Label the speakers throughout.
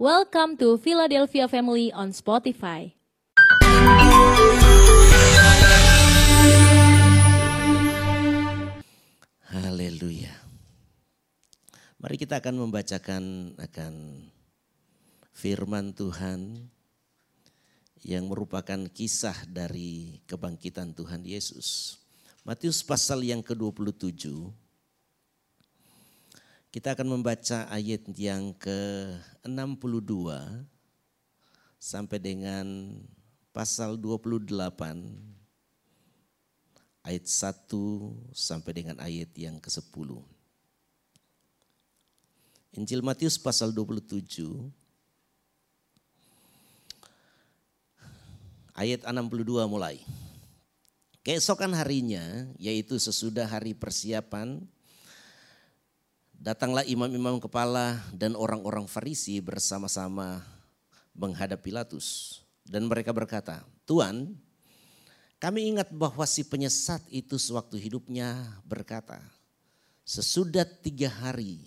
Speaker 1: Welcome to Philadelphia Family on Spotify.
Speaker 2: Haleluya. Mari kita akan membacakan akan firman Tuhan yang merupakan kisah dari kebangkitan Tuhan Yesus. Matius pasal yang ke-27. Kita akan membaca ayat yang ke-62 sampai dengan pasal 28 ayat 1 sampai dengan ayat yang ke-10. Injil Matius pasal 27 ayat 62 mulai. Keesokan harinya yaitu sesudah hari persiapan datanglah imam-imam kepala dan orang-orang Farisi bersama-sama menghadap Pilatus dan mereka berkata, "Tuan, kami ingat bahwa si penyesat itu sewaktu hidupnya berkata, sesudah tiga hari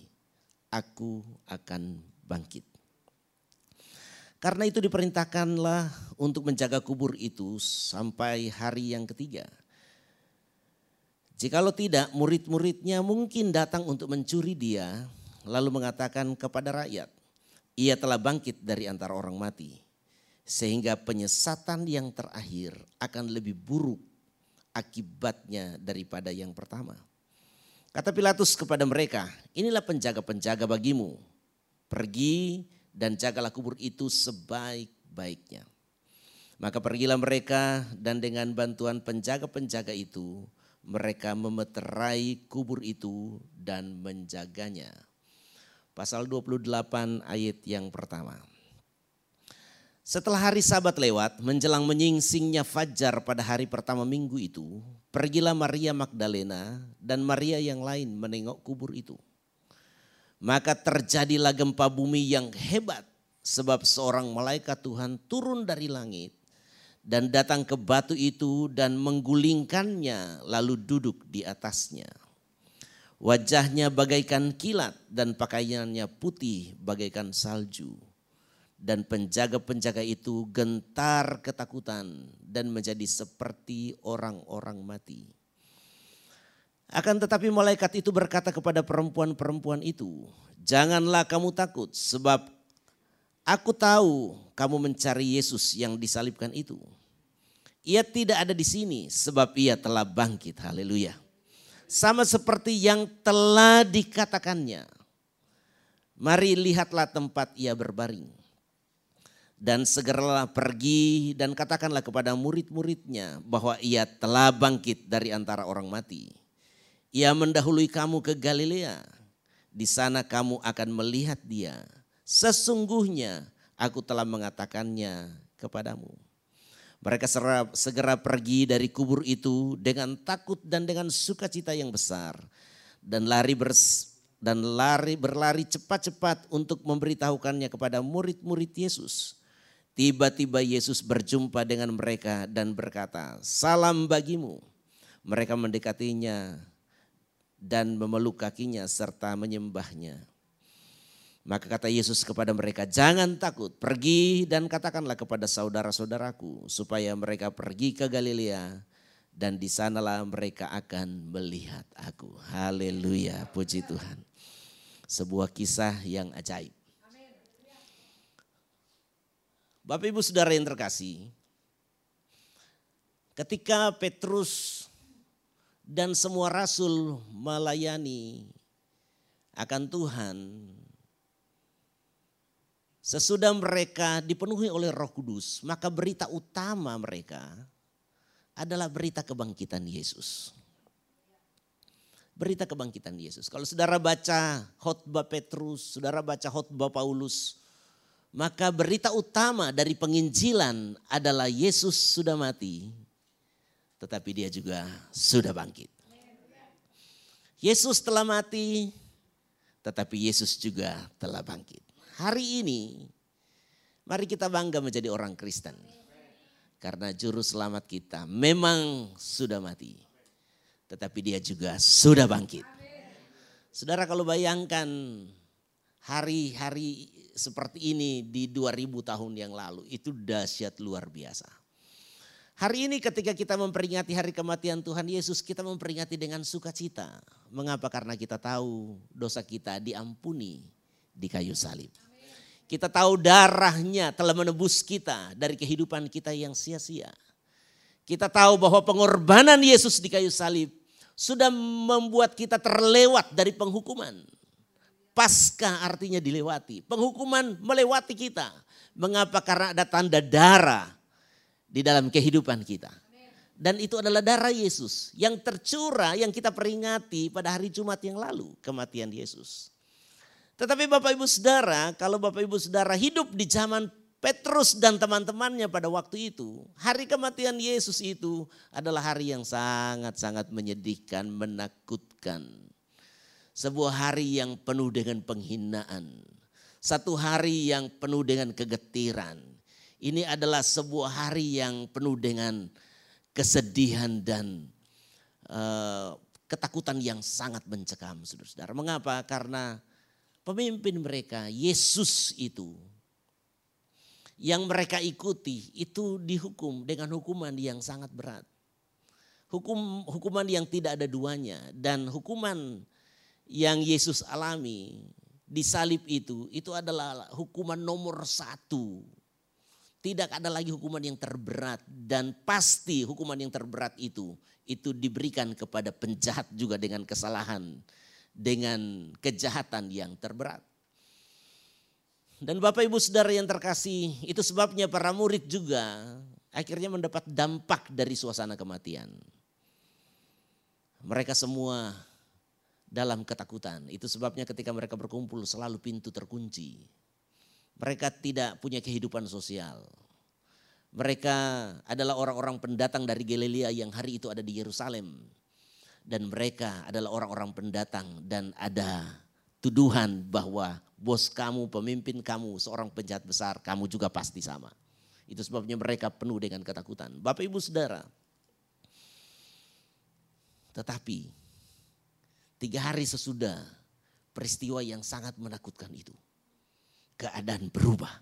Speaker 2: aku akan bangkit. Karena itu diperintahkanlah untuk menjaga kubur itu sampai hari yang ketiga. Jikalau tidak, murid-muridnya mungkin datang untuk mencuri dia, lalu mengatakan kepada rakyat, ia telah bangkit dari antara orang mati. Sehingga penyesatan yang terakhir akan lebih buruk akibatnya daripada yang pertama. Kata Pilatus kepada mereka, inilah penjaga-penjaga bagimu. Pergi dan jagalah kubur itu sebaik-baiknya. Maka pergilah mereka dan dengan bantuan penjaga-penjaga itu mereka memeterai kubur itu dan menjaganya. Pasal 28 ayat yang pertama. Setelah hari sabat lewat, menjelang menyingsingnya fajar pada hari pertama minggu itu, pergilah Maria Magdalena dan Maria yang lain menengok kubur itu. Maka terjadilah gempa bumi yang hebat sebab seorang malaikat Tuhan turun dari langit dan datang ke batu itu dan menggulingkannya lalu duduk di atasnya. Wajahnya bagaikan kilat dan pakaiannya putih bagaikan salju dan penjaga-penjaga itu gentar ketakutan dan menjadi seperti orang-orang mati. Akan tetapi malaikat itu berkata kepada perempuan-perempuan itu, "Janganlah kamu takut, sebab aku tahu kamu mencari Yesus yang disalibkan itu. Ia tidak ada di sini, sebab ia telah bangkit." Haleluya! Sama seperti yang telah dikatakannya. Mari lihatlah tempat ia berbaring dan segeralah pergi dan katakanlah kepada murid-muridnya bahwa ia telah bangkit dari antara orang mati. Ia mendahului kamu ke Galilea. Di sana kamu akan melihat dia. Sesungguhnya aku telah mengatakannya kepadamu. Mereka segera pergi dari kubur itu dengan takut dan dengan sukacita yang besar. Dan lari bers dan lari berlari cepat-cepat untuk memberitahukannya kepada murid-murid Yesus. Tiba-tiba Yesus berjumpa dengan mereka dan berkata, "Salam bagimu." Mereka mendekatinya dan memeluk kakinya serta menyembahnya. Maka kata Yesus kepada mereka, "Jangan takut, pergi dan katakanlah kepada saudara-saudaraku supaya mereka pergi ke Galilea dan di sanalah mereka akan melihat aku." Haleluya, puji Tuhan. Sebuah kisah yang ajaib. Bapak Ibu Saudara yang terkasih, ketika Petrus dan semua rasul melayani akan Tuhan, sesudah mereka dipenuhi oleh Roh Kudus, maka berita utama mereka adalah berita kebangkitan Yesus. Berita kebangkitan Yesus. Kalau saudara baca khotbah Petrus, saudara baca khotbah Paulus, maka berita utama dari penginjilan adalah Yesus sudah mati, tetapi dia juga sudah bangkit. Yesus telah mati, tetapi Yesus juga telah bangkit. Hari ini, mari kita bangga menjadi orang Kristen. Karena juru selamat kita memang sudah mati. Tetapi dia juga sudah bangkit. Saudara kalau bayangkan hari-hari seperti ini di 2000 tahun yang lalu. Itu dahsyat luar biasa. Hari ini ketika kita memperingati hari kematian Tuhan Yesus, kita memperingati dengan sukacita. Mengapa? Karena kita tahu dosa kita diampuni di kayu salib. Kita tahu darahnya telah menebus kita dari kehidupan kita yang sia-sia. Kita tahu bahwa pengorbanan Yesus di kayu salib sudah membuat kita terlewat dari penghukuman. Pasca artinya dilewati. Penghukuman melewati kita. Mengapa? Karena ada tanda darah di dalam kehidupan kita. Dan itu adalah darah Yesus yang tercurah yang kita peringati pada hari Jumat yang lalu kematian Yesus. Tetapi Bapak Ibu Saudara, kalau Bapak Ibu Saudara hidup di zaman Petrus dan teman-temannya pada waktu itu, hari kematian Yesus itu adalah hari yang sangat-sangat menyedihkan, menakutkan sebuah hari yang penuh dengan penghinaan. Satu hari yang penuh dengan kegetiran. Ini adalah sebuah hari yang penuh dengan kesedihan dan uh, ketakutan yang sangat mencekam saudara-saudara. Mengapa? Karena pemimpin mereka, Yesus itu, yang mereka ikuti itu dihukum dengan hukuman yang sangat berat. Hukum hukuman yang tidak ada duanya dan hukuman yang Yesus alami di salib itu, itu adalah hukuman nomor satu. Tidak ada lagi hukuman yang terberat dan pasti hukuman yang terberat itu itu diberikan kepada penjahat juga dengan kesalahan, dengan kejahatan yang terberat. Dan Bapak Ibu Saudara yang terkasih, itu sebabnya para murid juga akhirnya mendapat dampak dari suasana kematian. Mereka semua dalam ketakutan. Itu sebabnya ketika mereka berkumpul selalu pintu terkunci. Mereka tidak punya kehidupan sosial. Mereka adalah orang-orang pendatang dari Galilea yang hari itu ada di Yerusalem. Dan mereka adalah orang-orang pendatang dan ada tuduhan bahwa bos kamu, pemimpin kamu, seorang penjahat besar, kamu juga pasti sama. Itu sebabnya mereka penuh dengan ketakutan. Bapak ibu saudara, tetapi Tiga hari sesudah peristiwa yang sangat menakutkan itu. Keadaan berubah.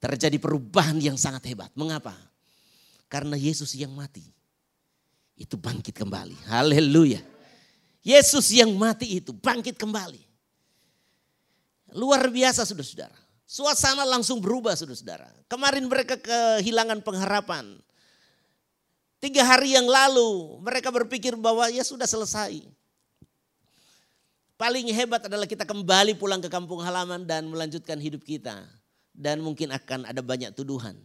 Speaker 2: Terjadi perubahan yang sangat hebat. Mengapa? Karena Yesus yang mati. Itu bangkit kembali. Haleluya. Yesus yang mati itu bangkit kembali. Luar biasa saudara-saudara. Suasana langsung berubah saudara-saudara. Kemarin mereka kehilangan pengharapan. Tiga hari yang lalu mereka berpikir bahwa ya sudah selesai. Paling hebat adalah kita kembali pulang ke kampung halaman dan melanjutkan hidup kita. Dan mungkin akan ada banyak tuduhan.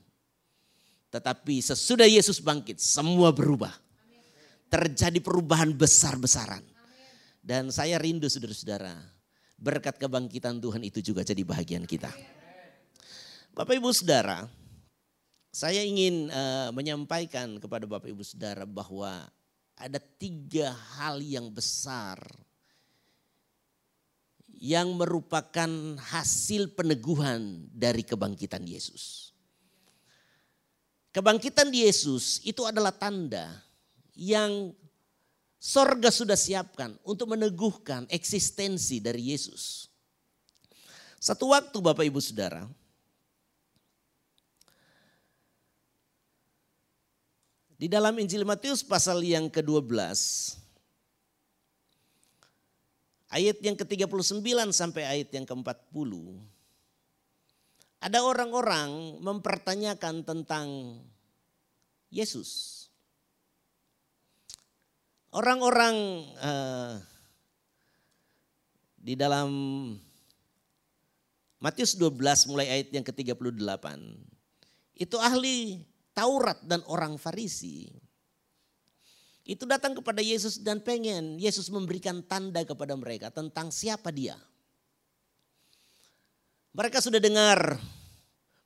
Speaker 2: Tetapi sesudah Yesus bangkit semua berubah. Terjadi perubahan besar-besaran. Dan saya rindu saudara-saudara. Berkat kebangkitan Tuhan itu juga jadi bahagian kita. Bapak ibu saudara saya ingin uh, menyampaikan kepada Bapak Ibu Saudara bahwa ada tiga hal yang besar yang merupakan hasil peneguhan dari kebangkitan Yesus. Kebangkitan Yesus itu adalah tanda yang sorga sudah siapkan untuk meneguhkan eksistensi dari Yesus. Satu waktu Bapak Ibu Saudara, Di dalam Injil Matius pasal yang ke-12 ayat yang ke-39 sampai ayat yang ke-40 ada orang-orang mempertanyakan tentang Yesus. Orang-orang uh, di dalam Matius 12 mulai ayat yang ke-38 itu ahli Taurat dan orang Farisi itu datang kepada Yesus dan pengen Yesus memberikan tanda kepada mereka tentang siapa dia. Mereka sudah dengar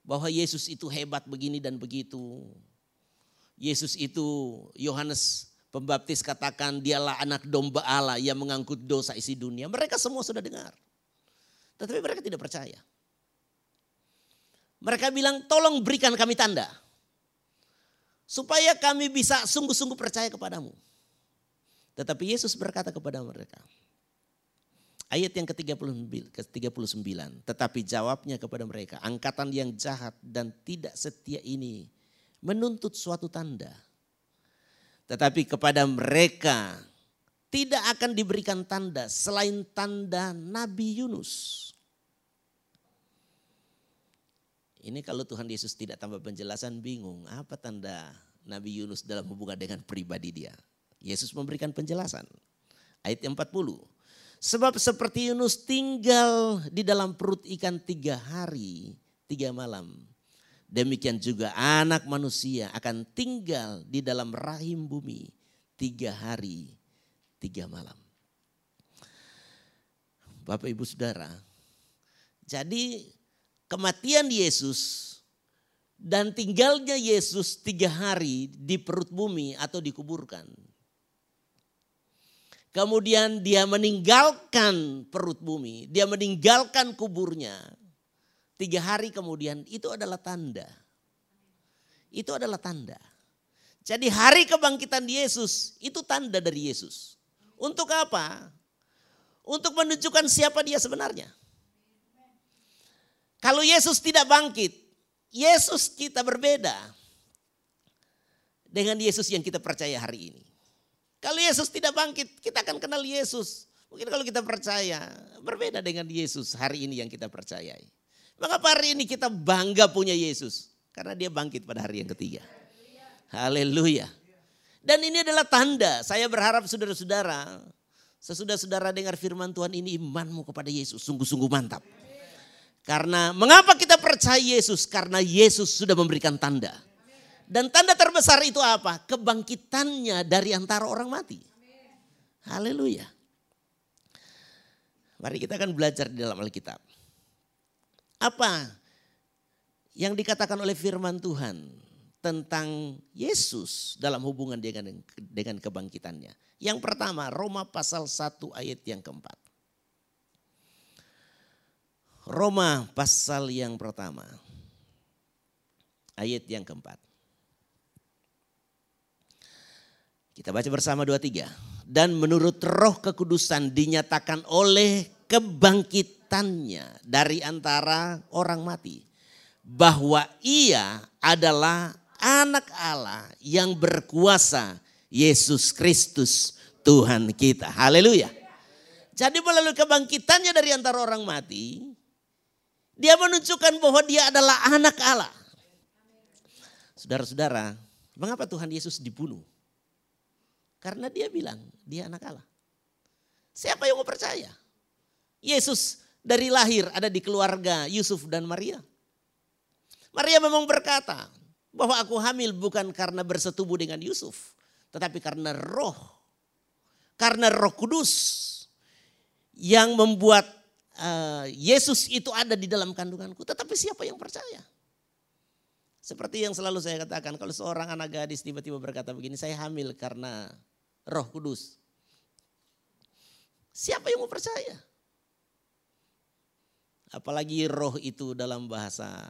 Speaker 2: bahwa Yesus itu hebat begini dan begitu. Yesus itu Yohanes Pembaptis katakan dialah anak domba Allah yang mengangkut dosa isi dunia. Mereka semua sudah dengar. Tetapi mereka tidak percaya. Mereka bilang tolong berikan kami tanda supaya kami bisa sungguh-sungguh percaya kepadamu. Tetapi Yesus berkata kepada mereka, Ayat yang ke-39, tetapi jawabnya kepada mereka, angkatan yang jahat dan tidak setia ini menuntut suatu tanda. Tetapi kepada mereka tidak akan diberikan tanda selain tanda Nabi Yunus. Ini kalau Tuhan Yesus tidak tambah penjelasan bingung, apa tanda Nabi Yunus dalam hubungan dengan pribadi dia. Yesus memberikan penjelasan. Ayat 40. Sebab seperti Yunus tinggal di dalam perut ikan tiga hari, tiga malam. Demikian juga anak manusia akan tinggal di dalam rahim bumi tiga hari, tiga malam. Bapak ibu saudara, jadi kematian Yesus dan tinggalnya Yesus tiga hari di perut bumi atau dikuburkan Kemudian dia meninggalkan perut bumi, dia meninggalkan kuburnya. Tiga hari kemudian itu adalah tanda. Itu adalah tanda. Jadi hari kebangkitan Yesus itu tanda dari Yesus. Untuk apa? Untuk menunjukkan siapa dia sebenarnya. Kalau Yesus tidak bangkit, Yesus kita berbeda dengan Yesus yang kita percaya hari ini. Kalau Yesus tidak bangkit, kita akan kenal Yesus. Mungkin kalau kita percaya, berbeda dengan Yesus hari ini yang kita percayai. Mengapa hari ini kita bangga punya Yesus? Karena dia bangkit pada hari yang ketiga. Haleluya. Dan ini adalah tanda, saya berharap saudara-saudara, sesudah saudara dengar firman Tuhan ini imanmu kepada Yesus sungguh-sungguh mantap. Karena mengapa kita percaya Yesus? Karena Yesus sudah memberikan tanda. Dan tanda terbesar itu apa? Kebangkitannya dari antara orang mati. Haleluya. Mari kita akan belajar di dalam Alkitab. Apa yang dikatakan oleh firman Tuhan tentang Yesus dalam hubungan dengan dengan kebangkitannya. Yang pertama, Roma pasal 1 ayat yang keempat. Roma pasal yang pertama. Ayat yang keempat. Kita baca bersama dua tiga. Dan menurut roh kekudusan dinyatakan oleh kebangkitannya dari antara orang mati. Bahwa ia adalah anak Allah yang berkuasa Yesus Kristus Tuhan kita. Haleluya. Jadi melalui kebangkitannya dari antara orang mati, dia menunjukkan bahwa dia adalah anak Allah. Saudara-saudara, mengapa Tuhan Yesus dibunuh? Karena dia bilang dia anak Allah. Siapa yang mau percaya? Yesus dari lahir ada di keluarga Yusuf dan Maria. Maria memang berkata bahwa aku hamil bukan karena bersetubuh dengan Yusuf. Tetapi karena roh. Karena roh kudus. Yang membuat uh, Yesus itu ada di dalam kandunganku. Tetapi siapa yang percaya? Seperti yang selalu saya katakan, kalau seorang anak gadis tiba-tiba berkata begini, saya hamil karena Roh Kudus. Siapa yang mau percaya? Apalagi roh itu dalam bahasa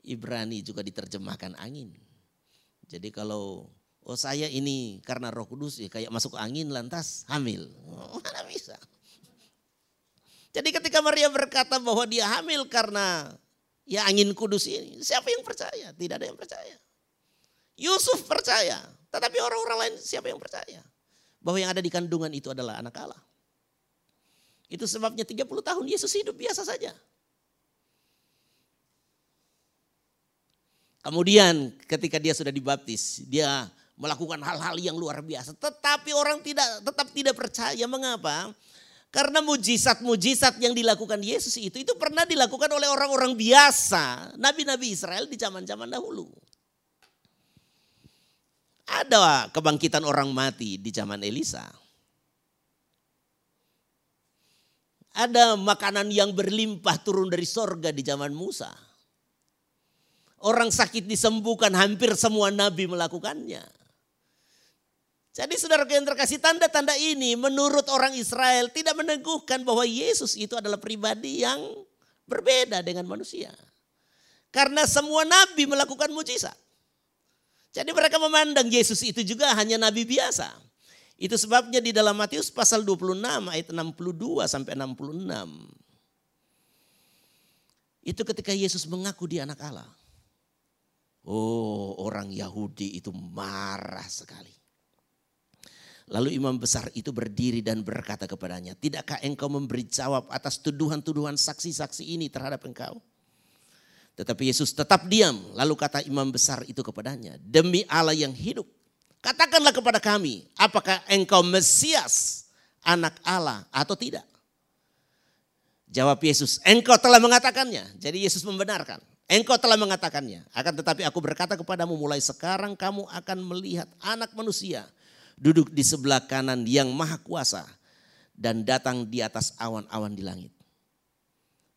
Speaker 2: Ibrani juga diterjemahkan angin. Jadi kalau oh saya ini karena roh kudus ya kayak masuk angin lantas hamil. Oh, mana bisa. Jadi ketika Maria berkata bahwa dia hamil karena ya angin kudus ini. Siapa yang percaya? Tidak ada yang percaya. Yusuf percaya. Tetapi orang-orang lain siapa yang percaya? Bahwa yang ada di kandungan itu adalah anak Allah. Itu sebabnya 30 tahun Yesus hidup biasa saja. Kemudian ketika dia sudah dibaptis, dia melakukan hal-hal yang luar biasa. Tetapi orang tidak tetap tidak percaya. Mengapa? Karena mujizat-mujizat yang dilakukan Yesus itu itu pernah dilakukan oleh orang-orang biasa, nabi-nabi Israel di zaman-zaman dahulu. Ada kebangkitan orang mati di zaman Elisa. Ada makanan yang berlimpah turun dari sorga di zaman Musa. Orang sakit disembuhkan, hampir semua nabi melakukannya. Jadi saudara yang terkasih tanda-tanda ini menurut orang Israel tidak meneguhkan bahwa Yesus itu adalah pribadi yang berbeda dengan manusia. Karena semua nabi melakukan mujizat. Jadi mereka memandang Yesus itu juga hanya nabi biasa. Itu sebabnya di dalam Matius pasal 26 ayat 62 sampai 66. Itu ketika Yesus mengaku dia anak Allah. Oh orang Yahudi itu marah sekali. Lalu imam besar itu berdiri dan berkata kepadanya, tidakkah engkau memberi jawab atas tuduhan-tuduhan saksi-saksi ini terhadap engkau? Tetapi Yesus tetap diam. Lalu kata imam besar itu kepadanya, demi Allah yang hidup, katakanlah kepada kami, apakah engkau Mesias, anak Allah atau tidak? Jawab Yesus, engkau telah mengatakannya. Jadi Yesus membenarkan. Engkau telah mengatakannya. Akan tetapi aku berkata kepadamu mulai sekarang kamu akan melihat anak manusia duduk di sebelah kanan yang maha kuasa dan datang di atas awan-awan di langit.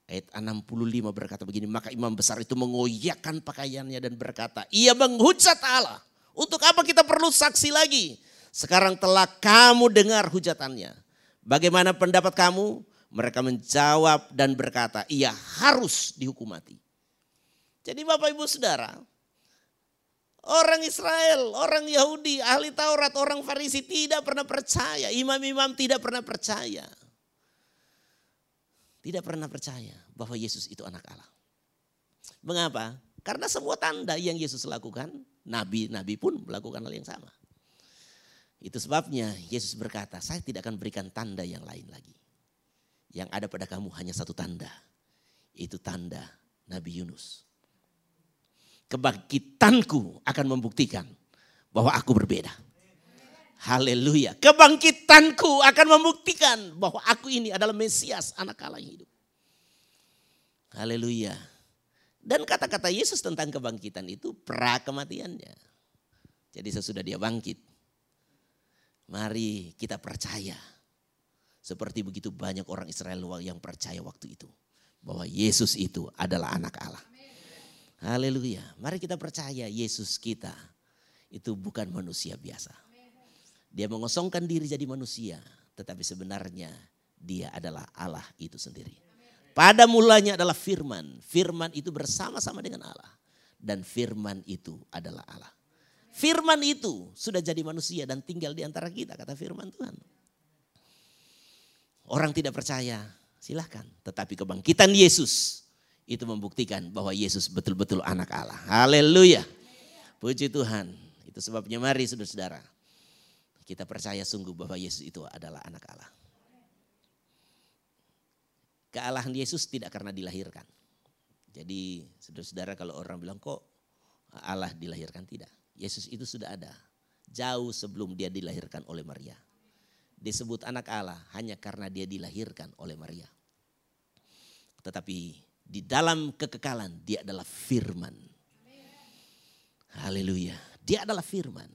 Speaker 2: Ayat 65 berkata begini, maka imam besar itu mengoyakkan pakaiannya dan berkata, ia menghujat Allah. Untuk apa kita perlu saksi lagi? Sekarang telah kamu dengar hujatannya. Bagaimana pendapat kamu? Mereka menjawab dan berkata, ia harus dihukum mati. Jadi Bapak Ibu Saudara, orang Israel, orang Yahudi, ahli Taurat, orang Farisi tidak pernah percaya, imam-imam tidak pernah percaya. Tidak pernah percaya bahwa Yesus itu anak Allah. Mengapa? Karena semua tanda yang Yesus lakukan, nabi-nabi pun melakukan hal yang sama. Itu sebabnya Yesus berkata, saya tidak akan berikan tanda yang lain lagi. Yang ada pada kamu hanya satu tanda. Itu tanda Nabi Yunus kebangkitanku akan membuktikan bahwa aku berbeda. Haleluya. Kebangkitanku akan membuktikan bahwa aku ini adalah Mesias, anak Allah yang hidup. Haleluya. Dan kata-kata Yesus tentang kebangkitan itu pra kematiannya. Jadi sesudah dia bangkit. Mari kita percaya. Seperti begitu banyak orang Israel yang percaya waktu itu. Bahwa Yesus itu adalah anak Allah. Haleluya. Mari kita percaya Yesus kita itu bukan manusia biasa. Dia mengosongkan diri jadi manusia, tetapi sebenarnya dia adalah Allah itu sendiri. Pada mulanya adalah firman. Firman itu bersama-sama dengan Allah. Dan firman itu adalah Allah. Firman itu sudah jadi manusia dan tinggal di antara kita, kata firman Tuhan. Orang tidak percaya, silahkan. Tetapi kebangkitan Yesus itu membuktikan bahwa Yesus betul-betul anak Allah. Haleluya. Puji Tuhan. Itu sebabnya mari saudara-saudara. Kita percaya sungguh bahwa Yesus itu adalah anak Allah. Kealahan Yesus tidak karena dilahirkan. Jadi saudara-saudara kalau orang bilang kok Allah dilahirkan tidak. Yesus itu sudah ada. Jauh sebelum dia dilahirkan oleh Maria. Disebut anak Allah hanya karena dia dilahirkan oleh Maria. Tetapi di dalam kekekalan dia adalah firman. Haleluya. Dia adalah firman.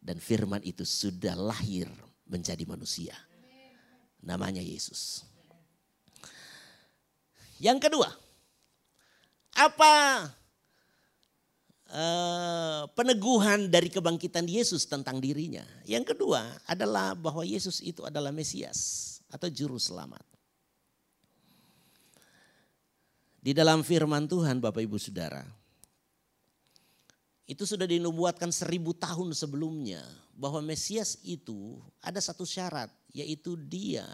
Speaker 2: Dan firman itu sudah lahir menjadi manusia. Namanya Yesus. Yang kedua, apa uh, peneguhan dari kebangkitan Yesus tentang dirinya? Yang kedua adalah bahwa Yesus itu adalah Mesias atau juru selamat. Di dalam firman Tuhan Bapak Ibu Saudara. Itu sudah dinubuatkan seribu tahun sebelumnya. Bahwa Mesias itu ada satu syarat. Yaitu dia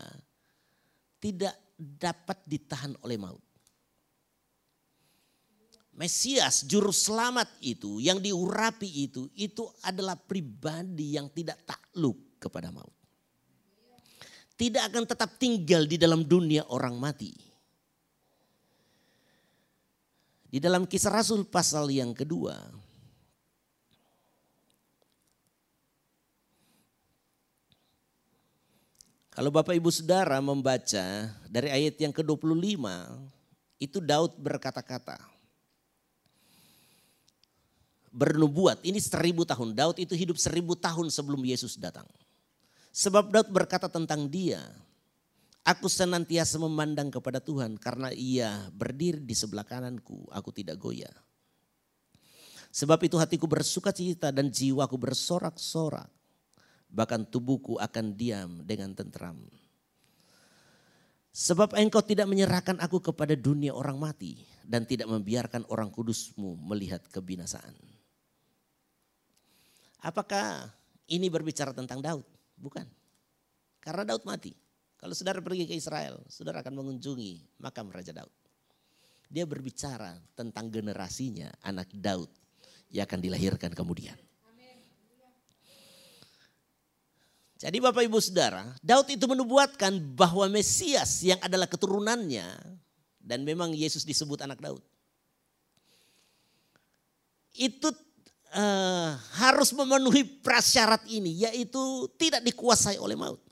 Speaker 2: tidak dapat ditahan oleh maut. Mesias, juru selamat itu, yang diurapi itu, itu adalah pribadi yang tidak takluk kepada maut. Tidak akan tetap tinggal di dalam dunia orang mati Di dalam kisah Rasul pasal yang kedua. Kalau Bapak Ibu Saudara membaca dari ayat yang ke-25, itu Daud berkata-kata. Bernubuat, ini seribu tahun. Daud itu hidup seribu tahun sebelum Yesus datang. Sebab Daud berkata tentang dia, Aku senantiasa memandang kepada Tuhan karena ia berdiri di sebelah kananku, aku tidak goyah. Sebab itu hatiku bersuka cita dan jiwaku bersorak-sorak. Bahkan tubuhku akan diam dengan tentram. Sebab engkau tidak menyerahkan aku kepada dunia orang mati dan tidak membiarkan orang kudusmu melihat kebinasaan. Apakah ini berbicara tentang Daud? Bukan. Karena Daud mati. Kalau saudara pergi ke Israel, saudara akan mengunjungi makam Raja Daud. Dia berbicara tentang generasinya anak Daud yang akan dilahirkan kemudian. Jadi Bapak Ibu Saudara, Daud itu menubuatkan bahwa Mesias yang adalah keturunannya dan memang Yesus disebut anak Daud. Itu uh, harus memenuhi prasyarat ini yaitu tidak dikuasai oleh maut.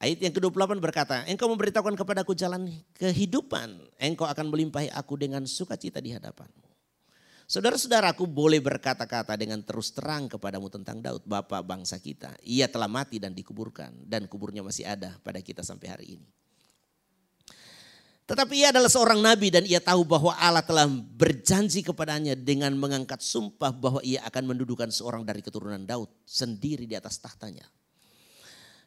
Speaker 2: Ayat yang ke-28 berkata, engkau memberitahukan kepadaku jalan kehidupan, engkau akan melimpahi aku dengan sukacita di hadapanmu. Saudara-saudaraku boleh berkata-kata dengan terus terang kepadamu tentang Daud, Bapak bangsa kita. Ia telah mati dan dikuburkan dan kuburnya masih ada pada kita sampai hari ini. Tetapi ia adalah seorang nabi dan ia tahu bahwa Allah telah berjanji kepadanya dengan mengangkat sumpah bahwa ia akan mendudukan seorang dari keturunan Daud sendiri di atas tahtanya.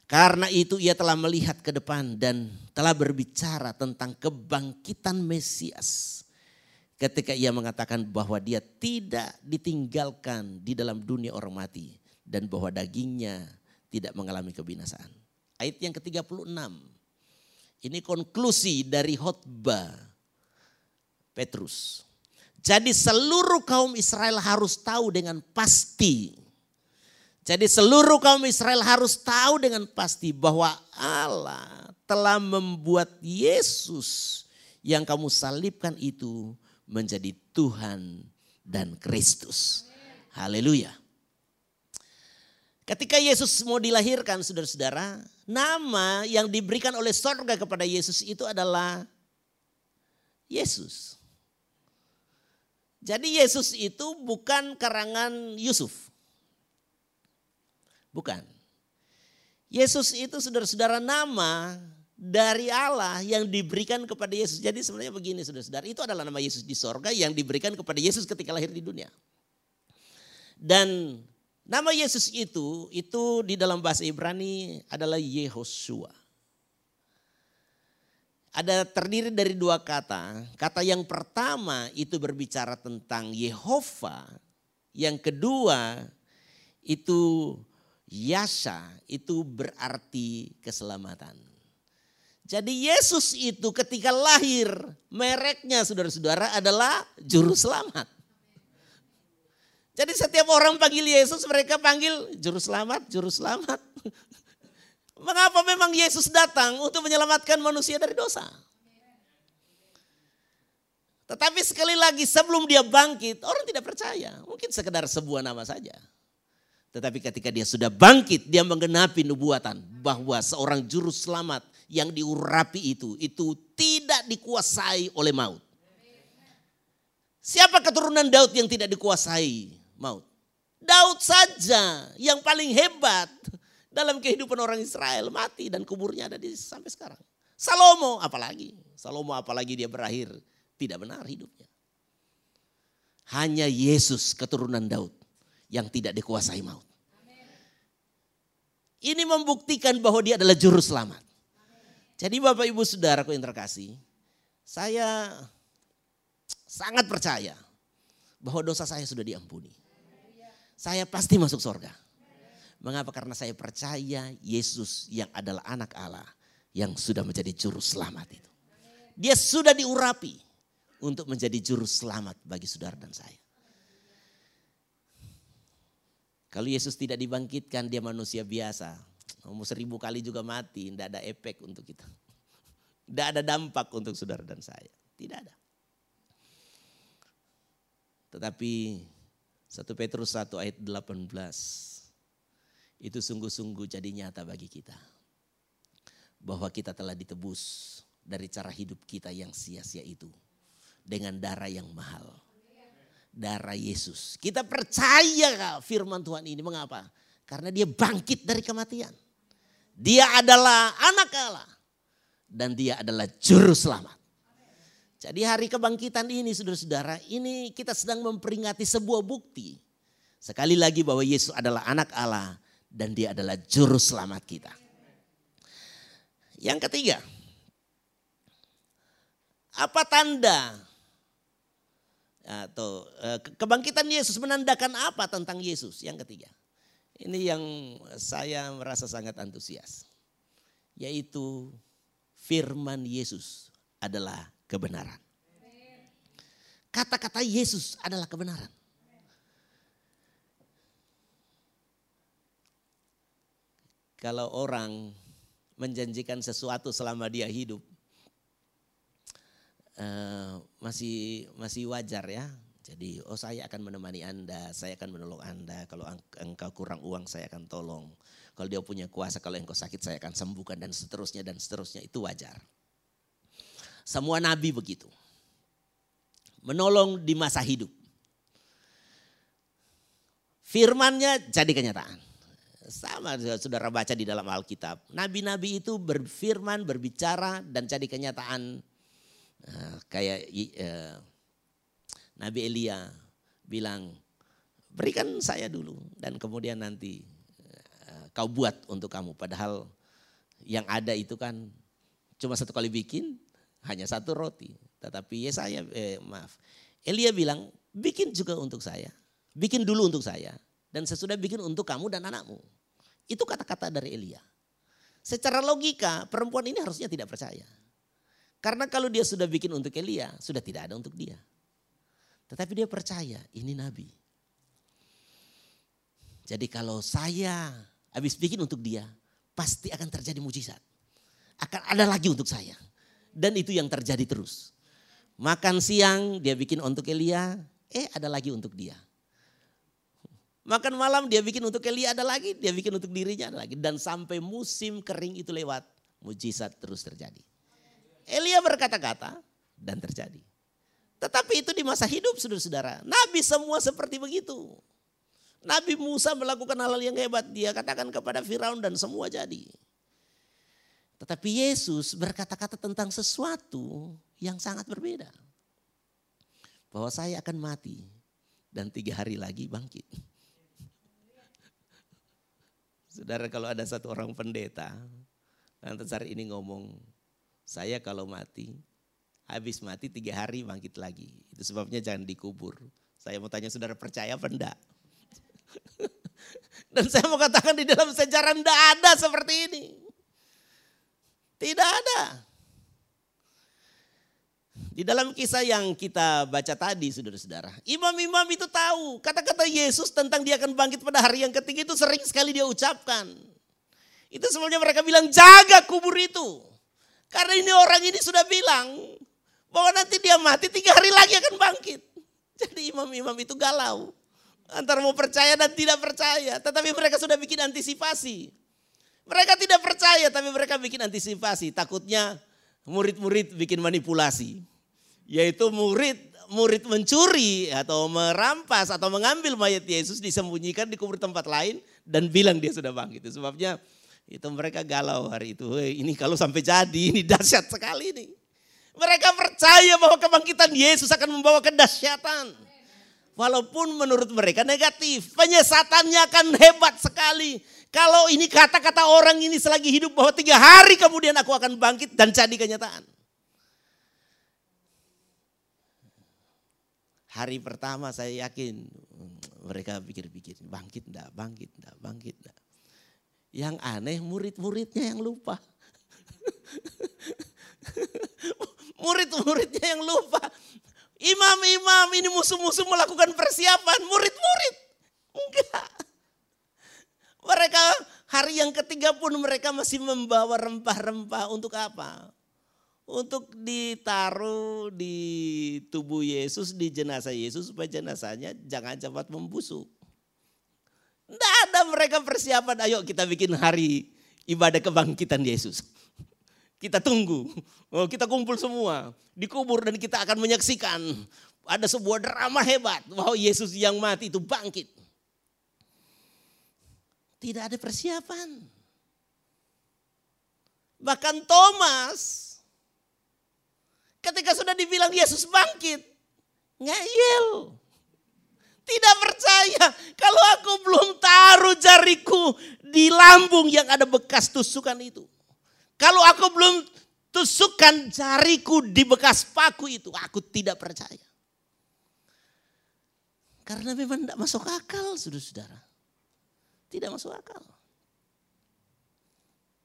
Speaker 2: Karena itu ia telah melihat ke depan dan telah berbicara tentang kebangkitan Mesias. Ketika ia mengatakan bahwa dia tidak ditinggalkan di dalam dunia orang mati. Dan bahwa dagingnya tidak mengalami kebinasaan. Ayat yang ke-36. Ini konklusi dari khotbah Petrus. Jadi seluruh kaum Israel harus tahu dengan pasti jadi seluruh kaum Israel harus tahu dengan pasti bahwa Allah telah membuat Yesus yang kamu salibkan itu menjadi Tuhan dan Kristus. Haleluya. Ketika Yesus mau dilahirkan saudara-saudara, nama yang diberikan oleh sorga kepada Yesus itu adalah Yesus. Jadi Yesus itu bukan karangan Yusuf. Bukan. Yesus itu saudara-saudara nama dari Allah yang diberikan kepada Yesus. Jadi sebenarnya begini saudara-saudara, itu adalah nama Yesus di sorga yang diberikan kepada Yesus ketika lahir di dunia. Dan nama Yesus itu, itu di dalam bahasa Ibrani adalah Yehoshua. Ada terdiri dari dua kata. Kata yang pertama itu berbicara tentang Yehova. Yang kedua itu Yasa itu berarti keselamatan. Jadi Yesus itu ketika lahir mereknya saudara-saudara adalah juru selamat. Jadi setiap orang panggil Yesus mereka panggil juru selamat, juru selamat. Mengapa memang Yesus datang untuk menyelamatkan manusia dari dosa? Tetapi sekali lagi sebelum dia bangkit orang tidak percaya. Mungkin sekedar sebuah nama saja. Tetapi ketika dia sudah bangkit, dia menggenapi nubuatan bahwa seorang juru selamat yang diurapi itu, itu tidak dikuasai oleh maut. Siapa keturunan Daud yang tidak dikuasai maut? Daud saja yang paling hebat dalam kehidupan orang Israel mati dan kuburnya ada di sampai sekarang. Salomo apalagi, Salomo apalagi dia berakhir tidak benar hidupnya. Hanya Yesus keturunan Daud yang tidak dikuasai maut. Ini membuktikan bahwa dia adalah juru selamat. Jadi Bapak Ibu Saudaraku yang terkasih, saya sangat percaya bahwa dosa saya sudah diampuni. Saya pasti masuk surga. Mengapa? Karena saya percaya Yesus yang adalah anak Allah yang sudah menjadi juru selamat itu. Dia sudah diurapi untuk menjadi juru selamat bagi saudara dan saya. Kalau Yesus tidak dibangkitkan dia manusia biasa. Mau seribu kali juga mati, tidak ada efek untuk kita. Tidak ada dampak untuk saudara dan saya. Tidak ada. Tetapi 1 Petrus 1 ayat 18 itu sungguh-sungguh jadi nyata bagi kita. Bahwa kita telah ditebus dari cara hidup kita yang sia-sia itu. Dengan darah yang mahal darah Yesus. Kita percaya firman Tuhan ini. Mengapa? Karena dia bangkit dari kematian. Dia adalah anak Allah. Dan dia adalah juru selamat. Jadi hari kebangkitan ini saudara-saudara, ini kita sedang memperingati sebuah bukti. Sekali lagi bahwa Yesus adalah anak Allah dan dia adalah juru selamat kita. Yang ketiga, apa tanda atau uh, kebangkitan Yesus menandakan apa tentang Yesus? Yang ketiga. Ini yang saya merasa sangat antusias. Yaitu firman Yesus adalah kebenaran. Kata-kata Yesus adalah kebenaran. Kalau orang menjanjikan sesuatu selama dia hidup, uh, masih masih wajar ya. Jadi, oh saya akan menemani Anda, saya akan menolong Anda. Kalau engkau kurang uang, saya akan tolong. Kalau dia punya kuasa, kalau engkau sakit, saya akan sembuhkan dan seterusnya dan seterusnya. Itu wajar. Semua nabi begitu menolong di masa hidup. Firmannya jadi kenyataan. Sama saudara baca di dalam Alkitab. Nabi-nabi itu berfirman, berbicara dan jadi kenyataan. Uh, kayak uh, Nabi Elia bilang, berikan saya dulu dan kemudian nanti uh, kau buat untuk kamu. Padahal yang ada itu kan cuma satu kali bikin, hanya satu roti. Tetapi Yesaya, eh, maaf, Elia bilang, bikin juga untuk saya. Bikin dulu untuk saya. Dan sesudah bikin untuk kamu dan anakmu. Itu kata-kata dari Elia. Secara logika perempuan ini harusnya tidak percaya. Karena kalau dia sudah bikin untuk Elia, sudah tidak ada untuk dia. Tetapi dia percaya ini nabi. Jadi kalau saya habis bikin untuk dia, pasti akan terjadi mujizat. Akan ada lagi untuk saya. Dan itu yang terjadi terus. Makan siang dia bikin untuk Elia, eh ada lagi untuk dia. Makan malam dia bikin untuk Elia ada lagi, dia bikin untuk dirinya ada lagi. Dan sampai musim kering itu lewat, mujizat terus terjadi. Elia berkata-kata dan terjadi. Tetapi itu di masa hidup saudara-saudara. Nabi semua seperti begitu. Nabi Musa melakukan hal-hal yang hebat. Dia katakan kepada Firaun dan semua jadi. Tetapi Yesus berkata-kata tentang sesuatu yang sangat berbeda. Bahwa saya akan mati dan tiga hari lagi bangkit. Saudara kalau ada satu orang pendeta, lantas hari ini ngomong, saya kalau mati, habis mati tiga hari bangkit lagi. Itu sebabnya jangan dikubur. Saya mau tanya saudara percaya apa enggak? Dan saya mau katakan di dalam sejarah enggak ada seperti ini. Tidak ada. Di dalam kisah yang kita baca tadi saudara-saudara. Imam-imam itu tahu kata-kata Yesus tentang dia akan bangkit pada hari yang ketiga itu sering sekali dia ucapkan. Itu sebabnya mereka bilang jaga kubur itu. Karena ini orang ini sudah bilang bahwa nanti dia mati tiga hari lagi akan bangkit. Jadi imam-imam itu galau. Antara mau percaya dan tidak percaya. Tetapi mereka sudah bikin antisipasi. Mereka tidak percaya tapi mereka bikin antisipasi. Takutnya murid-murid bikin manipulasi yaitu murid murid mencuri atau merampas atau mengambil mayat Yesus disembunyikan di kubur tempat lain dan bilang dia sudah bangkit. Sebabnya itu mereka galau hari itu. Hey, ini kalau sampai jadi ini dahsyat sekali ini. Mereka percaya bahwa kebangkitan Yesus akan membawa kedahsyatan. Walaupun menurut mereka negatif. Penyesatannya akan hebat sekali. Kalau ini kata-kata orang ini selagi hidup bahwa tiga hari kemudian aku akan bangkit dan jadi kenyataan. Hari pertama saya yakin mereka pikir-pikir bangkit enggak, bangkit enggak, bangkit enggak. Yang aneh murid-muridnya yang lupa. Murid-muridnya yang lupa. Imam-imam ini musuh-musuh melakukan persiapan. Murid-murid. Enggak. Mereka hari yang ketiga pun mereka masih membawa rempah-rempah untuk apa? untuk ditaruh di tubuh Yesus, di jenazah Yesus supaya jenazahnya jangan cepat membusuk. Tidak ada mereka persiapan, ayo kita bikin hari ibadah kebangkitan Yesus. Kita tunggu, oh, kita kumpul semua, dikubur dan kita akan menyaksikan ada sebuah drama hebat bahwa Yesus yang mati itu bangkit. Tidak ada persiapan. Bahkan Thomas Ketika sudah dibilang Yesus bangkit, ngeyel. Tidak percaya kalau aku belum taruh jariku di lambung yang ada bekas tusukan itu. Kalau aku belum tusukkan jariku di bekas paku itu, aku tidak percaya. Karena memang tidak masuk akal, saudara-saudara. Tidak masuk akal.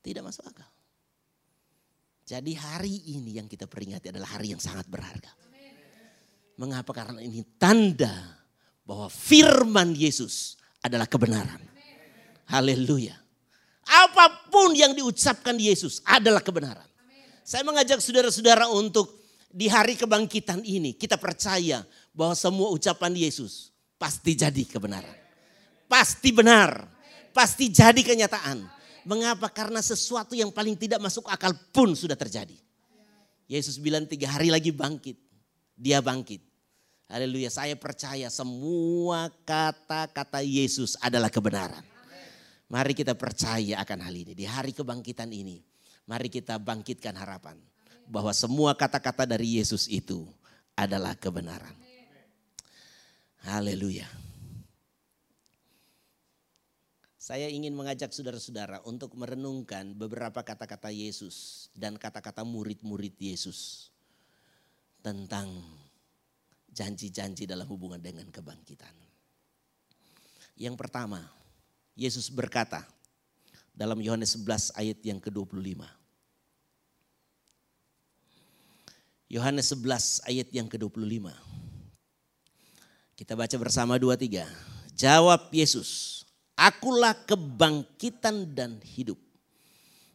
Speaker 2: Tidak masuk akal. Jadi hari ini yang kita peringati adalah hari yang sangat berharga. Mengapa? Karena ini tanda bahwa firman Yesus adalah kebenaran. Haleluya. Apa pun yang diucapkan Yesus adalah kebenaran. Saya mengajak saudara-saudara untuk di hari kebangkitan ini kita percaya bahwa semua ucapan Yesus pasti jadi kebenaran. Pasti benar, pasti jadi kenyataan. Mengapa? Karena sesuatu yang paling tidak masuk akal pun sudah terjadi. Yesus bilang tiga hari lagi bangkit. Dia bangkit. Haleluya, saya percaya semua kata-kata Yesus adalah kebenaran. Mari kita percaya akan hal ini. Di hari kebangkitan ini, mari kita bangkitkan harapan. Bahwa semua kata-kata dari Yesus itu adalah kebenaran. Haleluya. Saya ingin mengajak saudara-saudara untuk merenungkan beberapa kata-kata Yesus dan kata-kata murid-murid Yesus tentang janji-janji dalam hubungan dengan kebangkitan. Yang pertama, Yesus berkata dalam Yohanes 11 ayat yang ke-25. Yohanes 11 ayat yang ke-25. Kita baca bersama dua tiga. Jawab Yesus, Akulah kebangkitan dan hidup.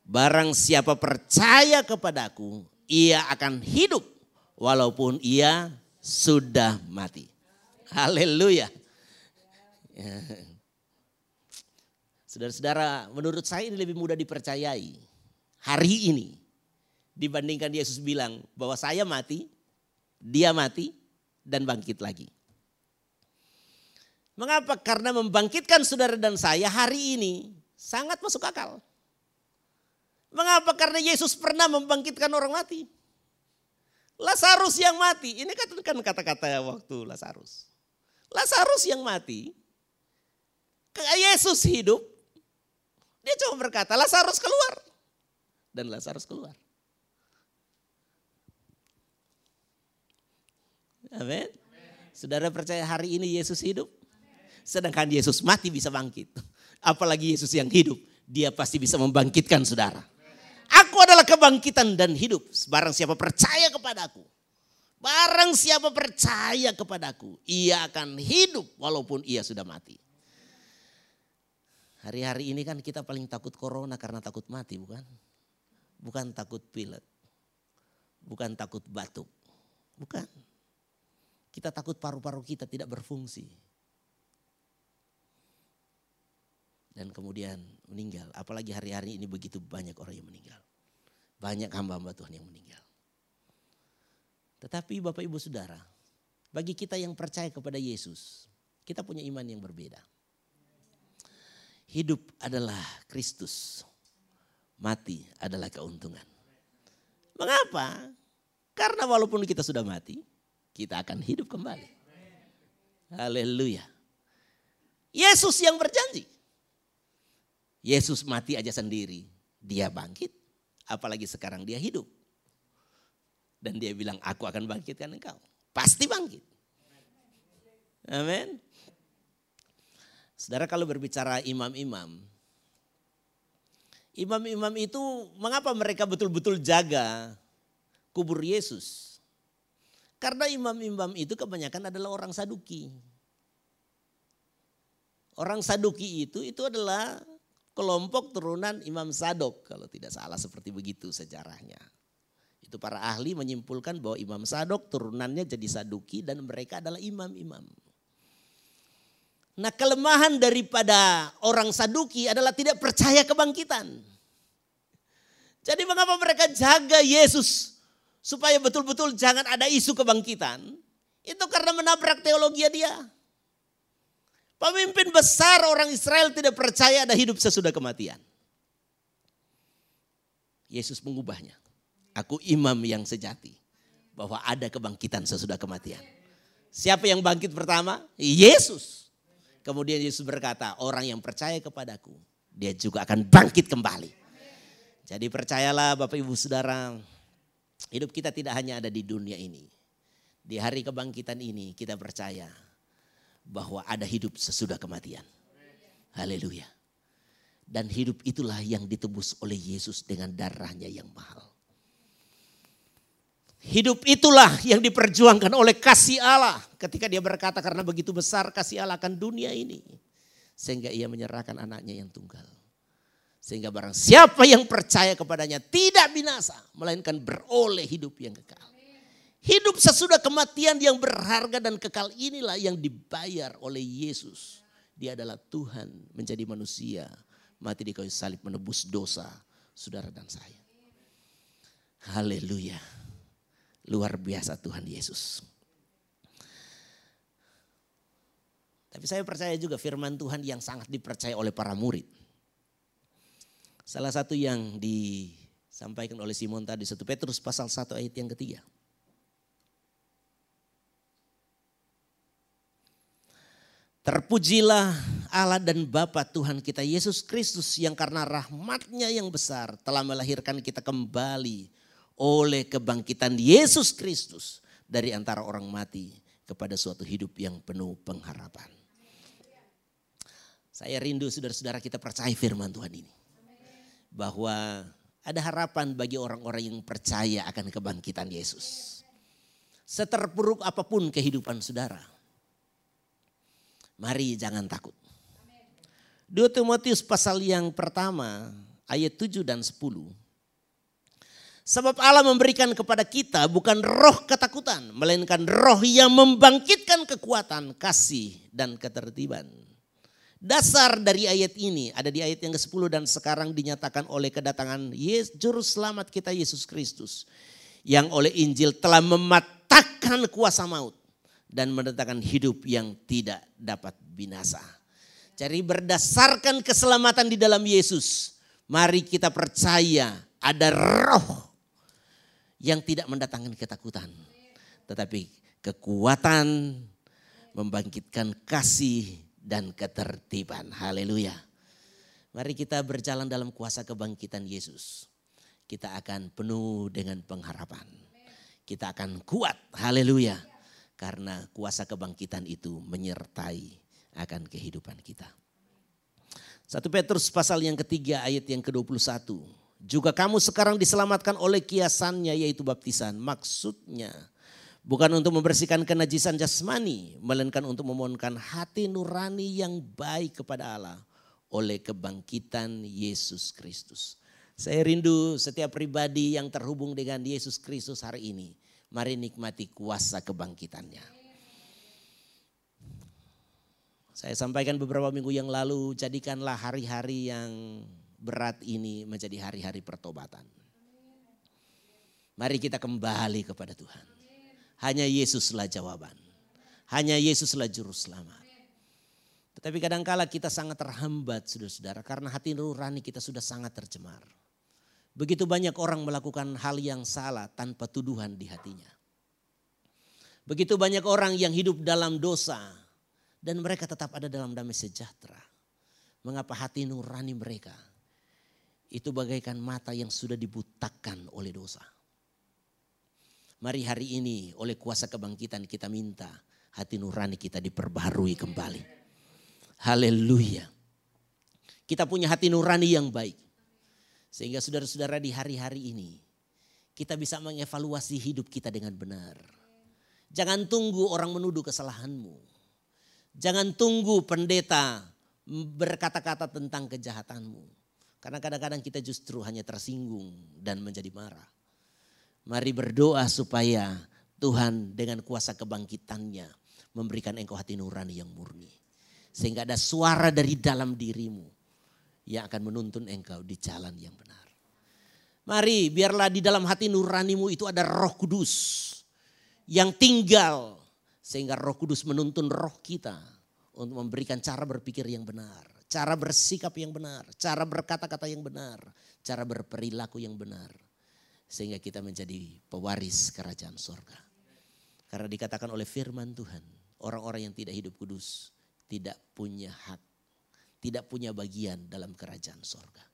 Speaker 2: Barang siapa percaya kepadaku, ia akan hidup walaupun ia sudah mati. Haleluya. Saudara-saudara, menurut saya ini lebih mudah dipercayai hari ini dibandingkan Yesus bilang bahwa saya mati, dia mati dan bangkit lagi. Mengapa? Karena membangkitkan saudara dan saya hari ini sangat masuk akal. Mengapa? Karena Yesus pernah membangkitkan orang mati. Lazarus yang mati, ini kan kata-kata waktu Lazarus. Lazarus yang mati, Yesus hidup, dia cuma berkata, Lazarus keluar. Dan Lazarus keluar. Amin. Saudara percaya hari ini Yesus hidup? Sedangkan Yesus mati bisa bangkit. Apalagi Yesus yang hidup, dia pasti bisa membangkitkan saudara. Aku adalah kebangkitan dan hidup. Barang siapa percaya kepadaku. Barang siapa percaya kepadaku, ia akan hidup walaupun ia sudah mati. Hari-hari ini kan kita paling takut corona karena takut mati bukan? Bukan takut pilek. Bukan takut batuk. Bukan. Kita takut paru-paru kita tidak berfungsi. dan kemudian meninggal. Apalagi hari-hari ini begitu banyak orang yang meninggal. Banyak hamba-hamba Tuhan yang meninggal. Tetapi Bapak Ibu Saudara, bagi kita yang percaya kepada Yesus, kita punya iman yang berbeda. Hidup adalah Kristus, mati adalah keuntungan. Mengapa? Karena walaupun kita sudah mati, kita akan hidup kembali. Haleluya. Yesus yang berjanji. Yesus mati aja sendiri, dia bangkit. Apalagi sekarang dia hidup. Dan dia bilang, aku akan bangkitkan engkau. Pasti bangkit. Amin. Saudara kalau berbicara imam-imam, imam-imam itu mengapa mereka betul-betul jaga kubur Yesus? Karena imam-imam itu kebanyakan adalah orang Saduki. Orang Saduki itu itu adalah kelompok turunan Imam Sadok kalau tidak salah seperti begitu sejarahnya. Itu para ahli menyimpulkan bahwa Imam Sadok turunannya jadi Saduki dan mereka adalah imam-imam. Nah kelemahan daripada orang Saduki adalah tidak percaya kebangkitan. Jadi mengapa mereka jaga Yesus supaya betul-betul jangan ada isu kebangkitan? Itu karena menabrak teologi dia. Pemimpin besar orang Israel tidak percaya ada hidup sesudah kematian. Yesus mengubahnya. Aku imam yang sejati. Bahwa ada kebangkitan sesudah kematian. Siapa yang bangkit pertama? Yesus. Kemudian Yesus berkata, orang yang percaya kepadaku, dia juga akan bangkit kembali. Jadi percayalah Bapak Ibu Saudara, hidup kita tidak hanya ada di dunia ini. Di hari kebangkitan ini kita percaya bahwa ada hidup sesudah kematian. Haleluya. Dan hidup itulah yang ditebus oleh Yesus dengan darahnya yang mahal. Hidup itulah yang diperjuangkan oleh kasih Allah ketika dia berkata karena begitu besar kasih Allah akan dunia ini. Sehingga ia menyerahkan anaknya yang tunggal. Sehingga barang siapa yang percaya kepadanya tidak binasa. Melainkan beroleh hidup yang kekal. Hidup sesudah kematian yang berharga dan kekal inilah yang dibayar oleh Yesus. Dia adalah Tuhan menjadi manusia. Mati di kayu salib menebus dosa saudara dan saya. Haleluya. Luar biasa Tuhan Yesus. Tapi saya percaya juga firman Tuhan yang sangat dipercaya oleh para murid. Salah satu yang disampaikan oleh Simon tadi, 1 Petrus pasal 1 ayat yang ketiga. Terpujilah Allah dan Bapa Tuhan kita Yesus Kristus yang karena rahmatnya yang besar telah melahirkan kita kembali oleh kebangkitan Yesus Kristus dari antara orang mati kepada suatu hidup yang penuh pengharapan. Saya rindu saudara-saudara kita percaya firman Tuhan ini. Bahwa ada harapan bagi orang-orang yang percaya akan kebangkitan Yesus. Seterpuruk apa pun kehidupan saudara. Mari jangan takut. 2 Timotius pasal yang pertama ayat 7 dan 10 Sebab Allah memberikan kepada kita bukan roh ketakutan, melainkan roh yang membangkitkan kekuatan, kasih, dan ketertiban. Dasar dari ayat ini ada di ayat yang ke-10 dan sekarang dinyatakan oleh kedatangan Yes, Juru Selamat kita Yesus Kristus. Yang oleh Injil telah mematahkan kuasa maut dan mendatangkan hidup yang tidak dapat binasa. Jadi berdasarkan keselamatan di dalam Yesus, mari kita percaya ada roh yang tidak mendatangkan ketakutan. Tetapi kekuatan membangkitkan kasih dan ketertiban. Haleluya. Mari kita berjalan dalam kuasa kebangkitan Yesus. Kita akan penuh dengan pengharapan. Kita akan kuat. Haleluya. Karena kuasa kebangkitan itu menyertai akan kehidupan kita. Satu Petrus pasal yang ketiga ayat yang ke-21. Juga kamu sekarang diselamatkan oleh kiasannya yaitu baptisan. Maksudnya bukan untuk membersihkan kenajisan jasmani. Melainkan untuk memohonkan hati nurani yang baik kepada Allah. Oleh kebangkitan Yesus Kristus. Saya rindu setiap pribadi yang terhubung dengan Yesus Kristus hari ini. Mari nikmati kuasa kebangkitannya. Saya sampaikan beberapa minggu yang lalu, jadikanlah hari-hari yang berat ini menjadi hari-hari pertobatan. Mari kita kembali kepada Tuhan. Hanya Yesuslah jawaban. Hanya Yesuslah juru selamat. Tetapi kadangkala kita sangat terhambat saudara-saudara karena hati nurani kita sudah sangat tercemar. Begitu banyak orang melakukan hal yang salah tanpa tuduhan di hatinya. Begitu banyak orang yang hidup dalam dosa dan mereka tetap ada dalam damai sejahtera. Mengapa hati nurani mereka itu bagaikan mata yang sudah dibutakan oleh dosa. Mari hari ini oleh kuasa kebangkitan kita minta hati nurani kita diperbarui kembali. Haleluya. Kita punya hati nurani yang baik. Sehingga saudara-saudara di hari-hari ini kita bisa mengevaluasi hidup kita dengan benar. Jangan tunggu orang menuduh kesalahanmu. Jangan tunggu pendeta berkata-kata tentang kejahatanmu. Karena kadang-kadang kita justru hanya tersinggung dan menjadi marah. Mari berdoa supaya Tuhan dengan kuasa kebangkitannya memberikan engkau hati nurani yang murni. Sehingga ada suara dari dalam dirimu yang akan menuntun engkau di jalan yang benar. Mari biarlah di dalam hati nuranimu itu ada roh kudus yang tinggal. Sehingga roh kudus menuntun roh kita untuk memberikan cara berpikir yang benar cara bersikap yang benar, cara berkata-kata yang benar, cara berperilaku yang benar. Sehingga kita menjadi pewaris kerajaan sorga. Karena dikatakan oleh firman Tuhan, orang-orang yang tidak hidup kudus tidak punya hak, tidak punya bagian dalam kerajaan sorga.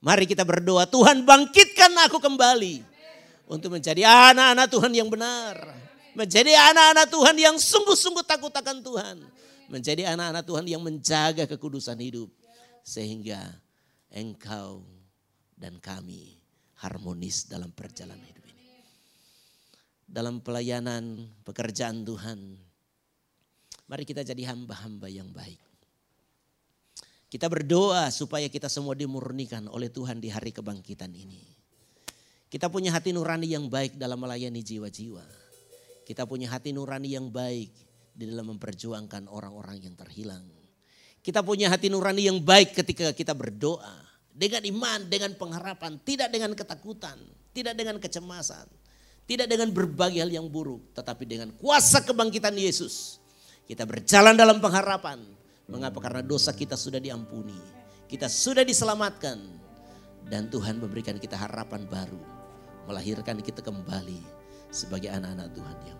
Speaker 2: Mari kita berdoa, Tuhan bangkitkan aku kembali. Untuk menjadi anak-anak Tuhan yang benar. Menjadi anak-anak Tuhan yang sungguh-sungguh takut akan Tuhan Menjadi anak-anak Tuhan yang menjaga kekudusan hidup. Sehingga engkau dan kami harmonis dalam perjalanan hidup ini. Dalam pelayanan pekerjaan Tuhan, mari kita jadi hamba-hamba yang baik. Kita berdoa supaya kita semua dimurnikan oleh Tuhan di hari kebangkitan ini. Kita punya hati nurani yang baik dalam melayani jiwa-jiwa. Kita punya hati nurani yang baik di dalam memperjuangkan orang-orang yang terhilang. Kita punya hati nurani yang baik ketika kita berdoa. Dengan iman, dengan pengharapan, tidak dengan ketakutan, tidak dengan kecemasan. Tidak dengan berbagai hal yang buruk, tetapi dengan kuasa kebangkitan Yesus. Kita berjalan dalam pengharapan. Mengapa? Karena dosa kita sudah diampuni. Kita sudah diselamatkan. Dan Tuhan memberikan kita harapan baru. Melahirkan kita kembali sebagai anak-anak Tuhan yang